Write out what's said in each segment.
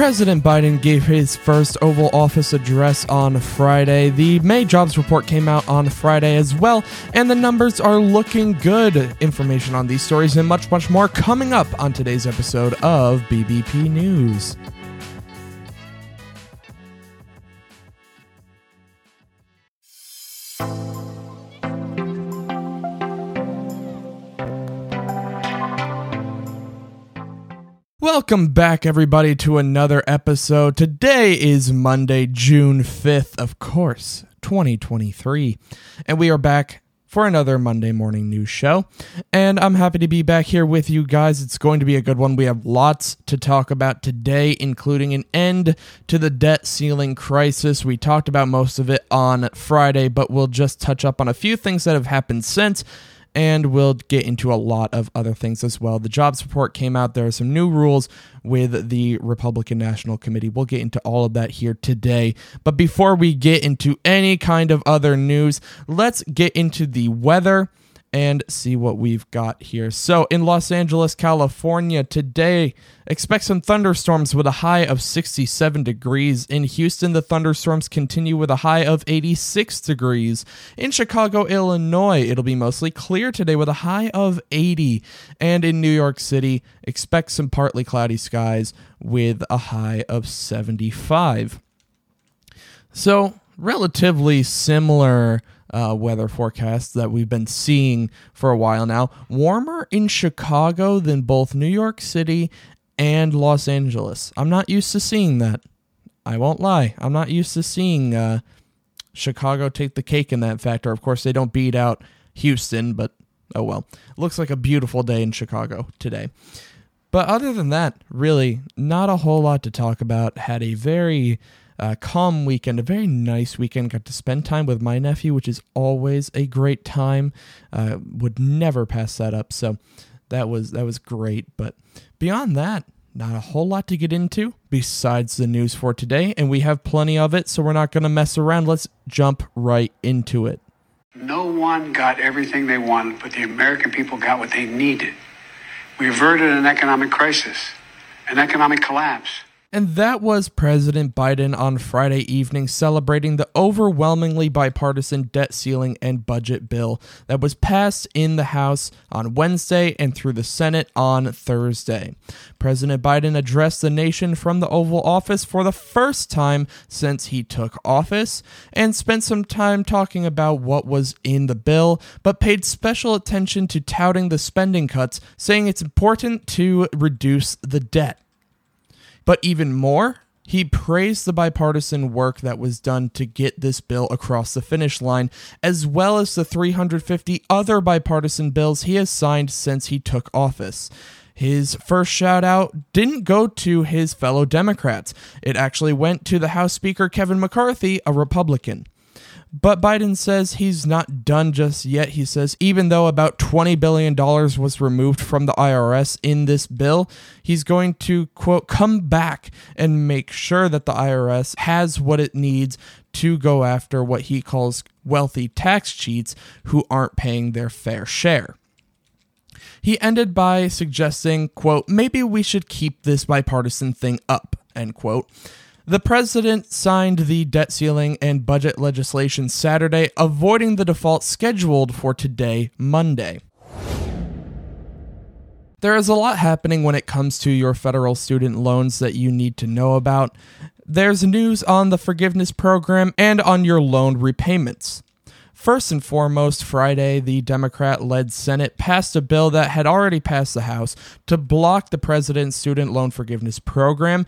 President Biden gave his first Oval Office address on Friday. The May jobs report came out on Friday as well, and the numbers are looking good. Information on these stories and much, much more coming up on today's episode of BBP News. Welcome back, everybody, to another episode. Today is Monday, June 5th, of course, 2023. And we are back for another Monday morning news show. And I'm happy to be back here with you guys. It's going to be a good one. We have lots to talk about today, including an end to the debt ceiling crisis. We talked about most of it on Friday, but we'll just touch up on a few things that have happened since and we'll get into a lot of other things as well. The jobs report came out. There are some new rules with the Republican National Committee. We'll get into all of that here today. But before we get into any kind of other news, let's get into the weather and see what we've got here. So, in Los Angeles, California, today, expect some thunderstorms with a high of 67 degrees. In Houston, the thunderstorms continue with a high of 86 degrees. In Chicago, Illinois, it'll be mostly clear today with a high of 80. And in New York City, expect some partly cloudy skies with a high of 75. So, relatively similar uh, weather forecasts that we've been seeing for a while now. Warmer in Chicago than both New York City and Los Angeles. I'm not used to seeing that. I won't lie. I'm not used to seeing uh, Chicago take the cake in that factor. Of course, they don't beat out Houston, but oh well. Looks like a beautiful day in Chicago today. But other than that, really, not a whole lot to talk about. Had a very uh, calm weekend, a very nice weekend. Got to spend time with my nephew, which is always a great time. Uh, would never pass that up. So that was that was great. But beyond that, not a whole lot to get into besides the news for today, and we have plenty of it, so we're not going to mess around. Let's jump right into it. No one got everything they wanted, but the American people got what they needed. We averted an economic crisis, an economic collapse. And that was President Biden on Friday evening celebrating the overwhelmingly bipartisan debt ceiling and budget bill that was passed in the House on Wednesday and through the Senate on Thursday. President Biden addressed the nation from the Oval Office for the first time since he took office and spent some time talking about what was in the bill, but paid special attention to touting the spending cuts, saying it's important to reduce the debt. But even more, he praised the bipartisan work that was done to get this bill across the finish line, as well as the 350 other bipartisan bills he has signed since he took office. His first shout out didn't go to his fellow Democrats. It actually went to the House Speaker Kevin McCarthy, a Republican. But Biden says he's not done just yet. He says even though about $20 billion was removed from the IRS in this bill, he's going to, quote, come back and make sure that the IRS has what it needs to go after what he calls wealthy tax cheats who aren't paying their fair share. He ended by suggesting, quote, maybe we should keep this bipartisan thing up, end quote. The president signed the debt ceiling and budget legislation Saturday, avoiding the default scheduled for today, Monday. There is a lot happening when it comes to your federal student loans that you need to know about. There's news on the forgiveness program and on your loan repayments. First and foremost, Friday, the Democrat led Senate passed a bill that had already passed the House to block the president's student loan forgiveness program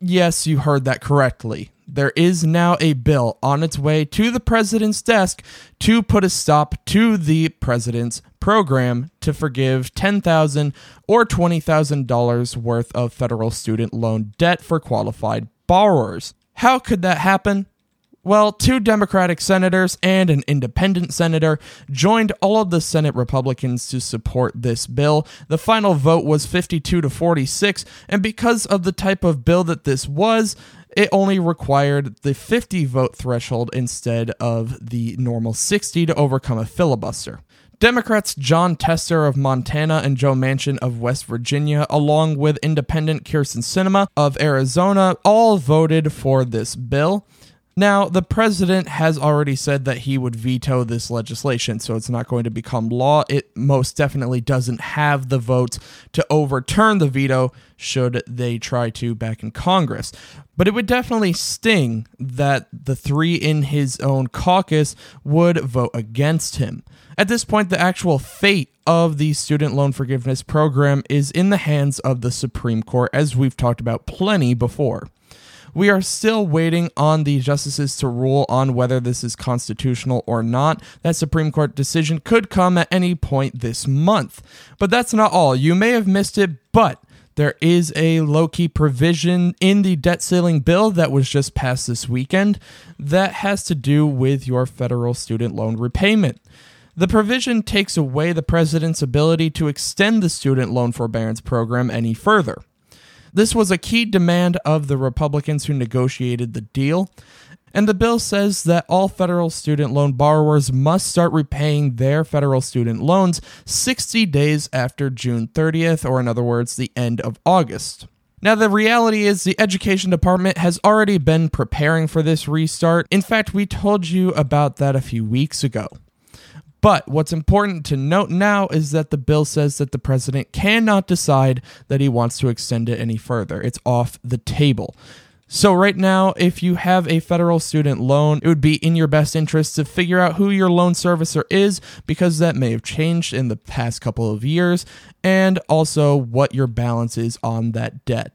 Yes, you heard that correctly. There is now a bill on its way to the president's desk to put a stop to the president's program to forgive 10,000 or $20,000 worth of federal student loan debt for qualified borrowers. How could that happen? Well, two Democratic senators and an independent senator joined all of the Senate Republicans to support this bill. The final vote was 52 to 46, and because of the type of bill that this was, it only required the 50 vote threshold instead of the normal 60 to overcome a filibuster. Democrats Jon Tester of Montana and Joe Manchin of West Virginia, along with independent Kyrsten Sinema of Arizona, all voted for this bill. Now, the president has already said that he would veto this legislation, so it's not going to become law. It most definitely doesn't have the votes to overturn the veto should they try to back in Congress. But it would definitely sting that the three in his own caucus would vote against him. At this point, the actual fate of the student loan forgiveness program is in the hands of the Supreme Court, as we've talked about plenty before. We are still waiting on the justices to rule on whether this is constitutional or not. That Supreme Court decision could come at any point this month. But that's not all. You may have missed it, but there is a low key provision in the debt ceiling bill that was just passed this weekend that has to do with your federal student loan repayment. The provision takes away the president's ability to extend the student loan forbearance program any further. This was a key demand of the Republicans who negotiated the deal. And the bill says that all federal student loan borrowers must start repaying their federal student loans 60 days after June 30th, or in other words, the end of August. Now, the reality is the Education Department has already been preparing for this restart. In fact, we told you about that a few weeks ago. But what's important to note now is that the bill says that the president cannot decide that he wants to extend it any further. It's off the table. So, right now, if you have a federal student loan, it would be in your best interest to figure out who your loan servicer is because that may have changed in the past couple of years, and also what your balance is on that debt.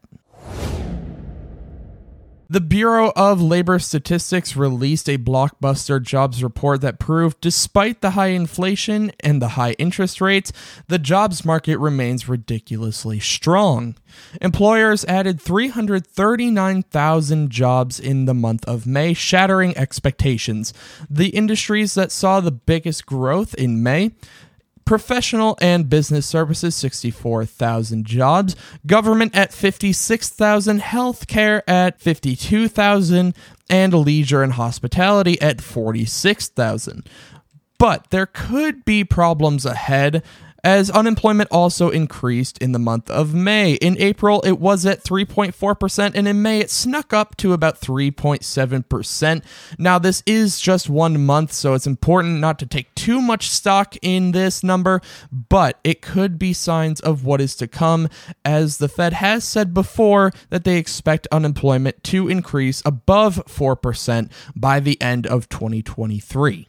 The Bureau of Labor Statistics released a blockbuster jobs report that proved despite the high inflation and the high interest rates, the jobs market remains ridiculously strong. Employers added 339,000 jobs in the month of May, shattering expectations. The industries that saw the biggest growth in May professional and business services 64,000 jobs, government at 56,000, healthcare at 52,000, and leisure and hospitality at 46,000. But there could be problems ahead as unemployment also increased in the month of May. In April, it was at 3.4%, and in May, it snuck up to about 3.7%. Now, this is just one month, so it's important not to take too much stock in this number, but it could be signs of what is to come, as the Fed has said before that they expect unemployment to increase above 4% by the end of 2023.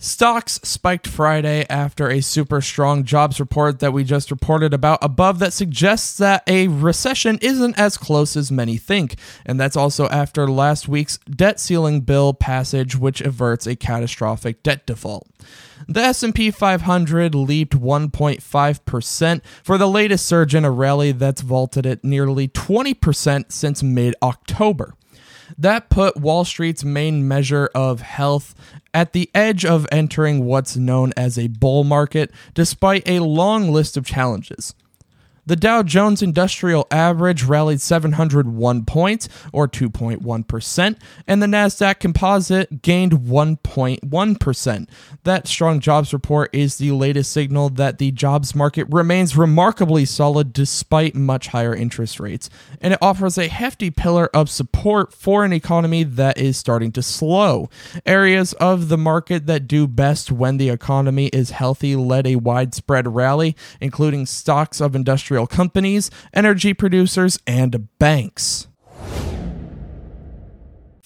Stocks spiked Friday after a super strong jobs report that we just reported about above that suggests that a recession isn't as close as many think. And that's also after last week's debt ceiling bill passage which averts a catastrophic debt default. The S&P 500 leaped 1.5% for the latest surge in a rally that's vaulted at nearly 20% since mid-October. That put Wall Street's main measure of health at the edge of entering what's known as a bull market, despite a long list of challenges. The Dow Jones Industrial Average rallied 701 points, or 2.1%, and the NASDAQ Composite gained 1.1%. That strong jobs report is the latest signal that the jobs market remains remarkably solid despite much higher interest rates, and it offers a hefty pillar of support for an economy that is starting to slow. Areas of the market that do best when the economy is healthy led a widespread rally, including stocks of industrial companies, energy producers, and banks.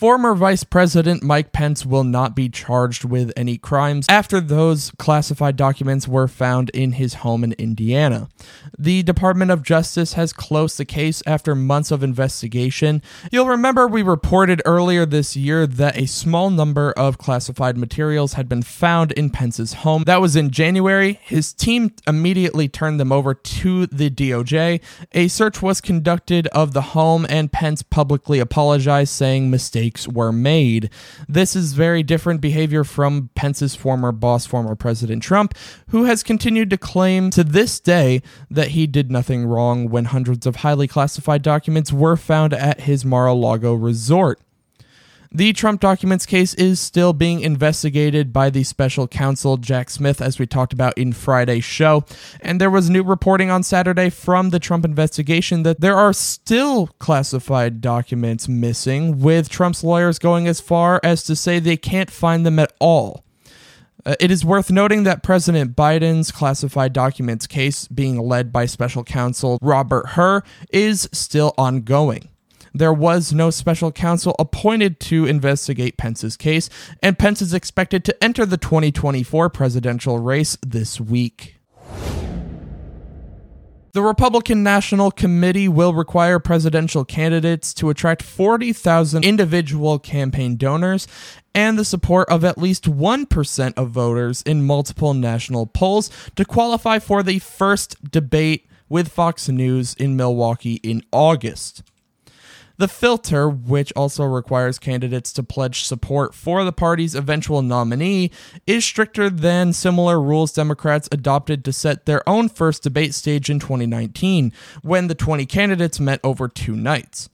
Former Vice President Mike Pence will not be charged with any crimes after those classified documents were found in his home in Indiana. The Department of Justice has closed the case after months of investigation. You'll remember we reported earlier this year that a small number of classified materials had been found in Pence's home. That was in January. His team immediately turned them over to the DOJ. A search was conducted of the home, and Pence publicly apologized, saying mistakes were made. This is very different behavior from Pence's former boss, former President Trump, who has continued to claim to this day that he did nothing wrong when hundreds of highly classified documents were found at his Mar a Lago resort. The Trump documents case is still being investigated by the special counsel Jack Smith, as we talked about in Friday's show. And there was new reporting on Saturday from the Trump investigation that there are still classified documents missing, with Trump's lawyers going as far as to say they can't find them at all. Uh, it is worth noting that President Biden's classified documents case, being led by special counsel Robert Hur, is still ongoing. There was no special counsel appointed to investigate Pence's case, and Pence is expected to enter the 2024 presidential race this week. The Republican National Committee will require presidential candidates to attract 40,000 individual campaign donors and the support of at least 1% of voters in multiple national polls to qualify for the first debate with Fox News in Milwaukee in August. The filter, which also requires candidates to pledge support for the party's eventual nominee, is stricter than similar rules Democrats adopted to set their own first debate stage in 2019, when the 20 candidates met over two nights.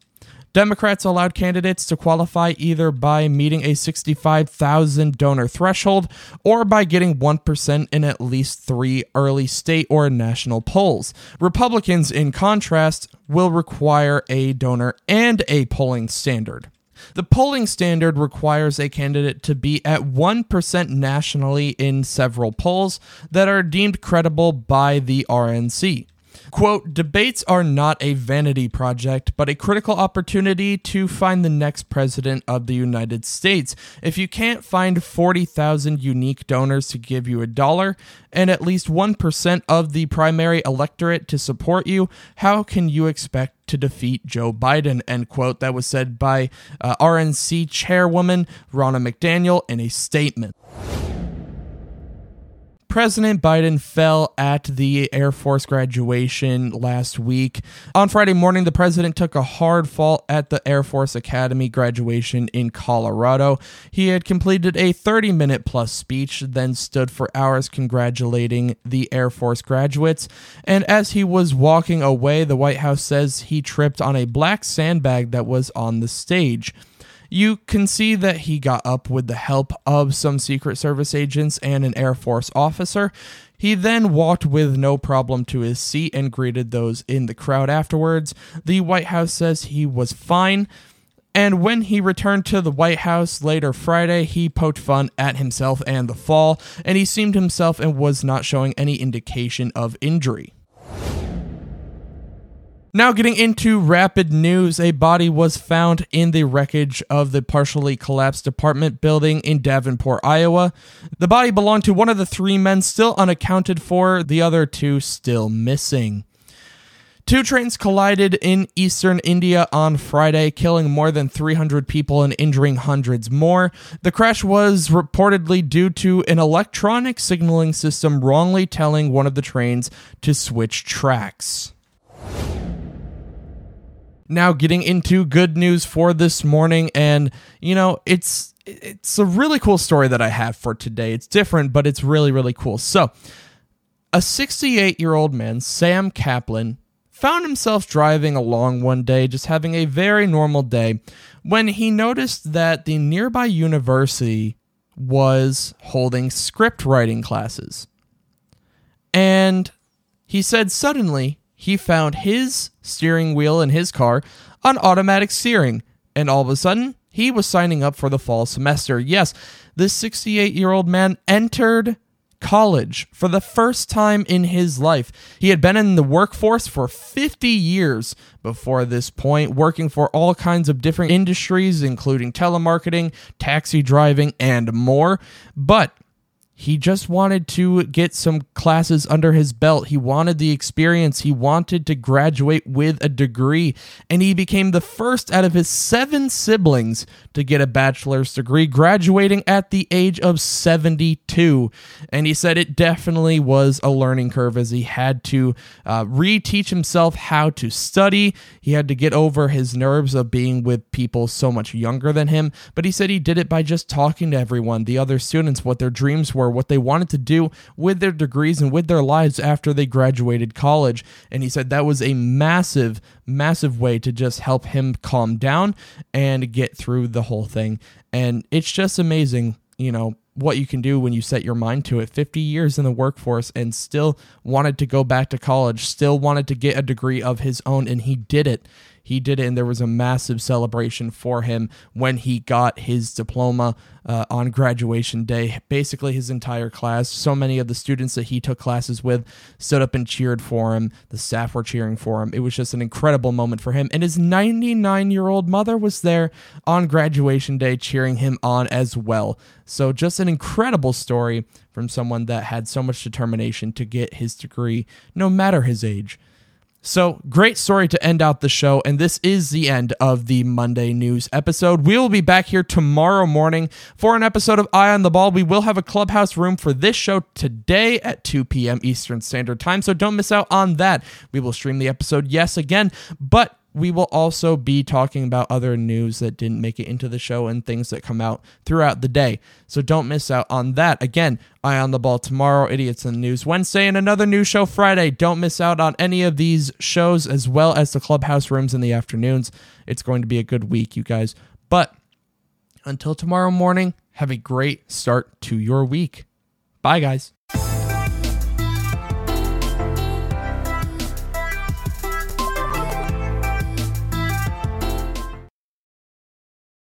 Democrats allowed candidates to qualify either by meeting a 65,000 donor threshold or by getting 1% in at least three early state or national polls. Republicans, in contrast, will require a donor and a polling standard. The polling standard requires a candidate to be at 1% nationally in several polls that are deemed credible by the RNC. Quote, debates are not a vanity project, but a critical opportunity to find the next president of the United States. If you can't find 40,000 unique donors to give you a dollar and at least 1% of the primary electorate to support you, how can you expect to defeat Joe Biden? End quote. That was said by uh, RNC chairwoman Ronna McDaniel in a statement. President Biden fell at the Air Force graduation last week. On Friday morning, the president took a hard fall at the Air Force Academy graduation in Colorado. He had completed a 30 minute plus speech, then stood for hours congratulating the Air Force graduates. And as he was walking away, the White House says he tripped on a black sandbag that was on the stage. You can see that he got up with the help of some Secret Service agents and an Air Force officer. He then walked with no problem to his seat and greeted those in the crowd afterwards. The White House says he was fine. And when he returned to the White House later Friday, he poked fun at himself and the fall, and he seemed himself and was not showing any indication of injury. Now, getting into rapid news, a body was found in the wreckage of the partially collapsed apartment building in Davenport, Iowa. The body belonged to one of the three men still unaccounted for, the other two still missing. Two trains collided in eastern India on Friday, killing more than 300 people and injuring hundreds more. The crash was reportedly due to an electronic signaling system wrongly telling one of the trains to switch tracks. Now, getting into good news for this morning, and you know, it's it's a really cool story that I have for today. It's different, but it's really really cool. So, a 68 year old man, Sam Kaplan, found himself driving along one day, just having a very normal day, when he noticed that the nearby university was holding script writing classes. And he said suddenly he found his steering wheel in his car on automatic steering, and all of a sudden, he was signing up for the fall semester. Yes, this 68 year old man entered college for the first time in his life. He had been in the workforce for 50 years before this point, working for all kinds of different industries, including telemarketing, taxi driving, and more. But he just wanted to get some classes under his belt. He wanted the experience. He wanted to graduate with a degree. And he became the first out of his seven siblings to get a bachelor's degree, graduating at the age of 72. And he said it definitely was a learning curve as he had to uh, reteach himself how to study. He had to get over his nerves of being with people so much younger than him. But he said he did it by just talking to everyone, the other students, what their dreams were for what they wanted to do with their degrees and with their lives after they graduated college. And he said that was a massive, massive way to just help him calm down and get through the whole thing. And it's just amazing, you know, what you can do when you set your mind to it. 50 years in the workforce and still wanted to go back to college, still wanted to get a degree of his own, and he did it. He did it, and there was a massive celebration for him when he got his diploma uh, on graduation day. Basically, his entire class, so many of the students that he took classes with, stood up and cheered for him. The staff were cheering for him. It was just an incredible moment for him. And his 99 year old mother was there on graduation day cheering him on as well. So, just an incredible story from someone that had so much determination to get his degree, no matter his age. So, great story to end out the show. And this is the end of the Monday news episode. We will be back here tomorrow morning for an episode of Eye on the Ball. We will have a clubhouse room for this show today at 2 p.m. Eastern Standard Time. So, don't miss out on that. We will stream the episode, yes, again, but we will also be talking about other news that didn't make it into the show and things that come out throughout the day. So don't miss out on that. Again, Eye on the Ball tomorrow, Idiots in the News Wednesday, and another news show Friday. Don't miss out on any of these shows as well as the clubhouse rooms in the afternoons. It's going to be a good week, you guys. But until tomorrow morning, have a great start to your week. Bye, guys.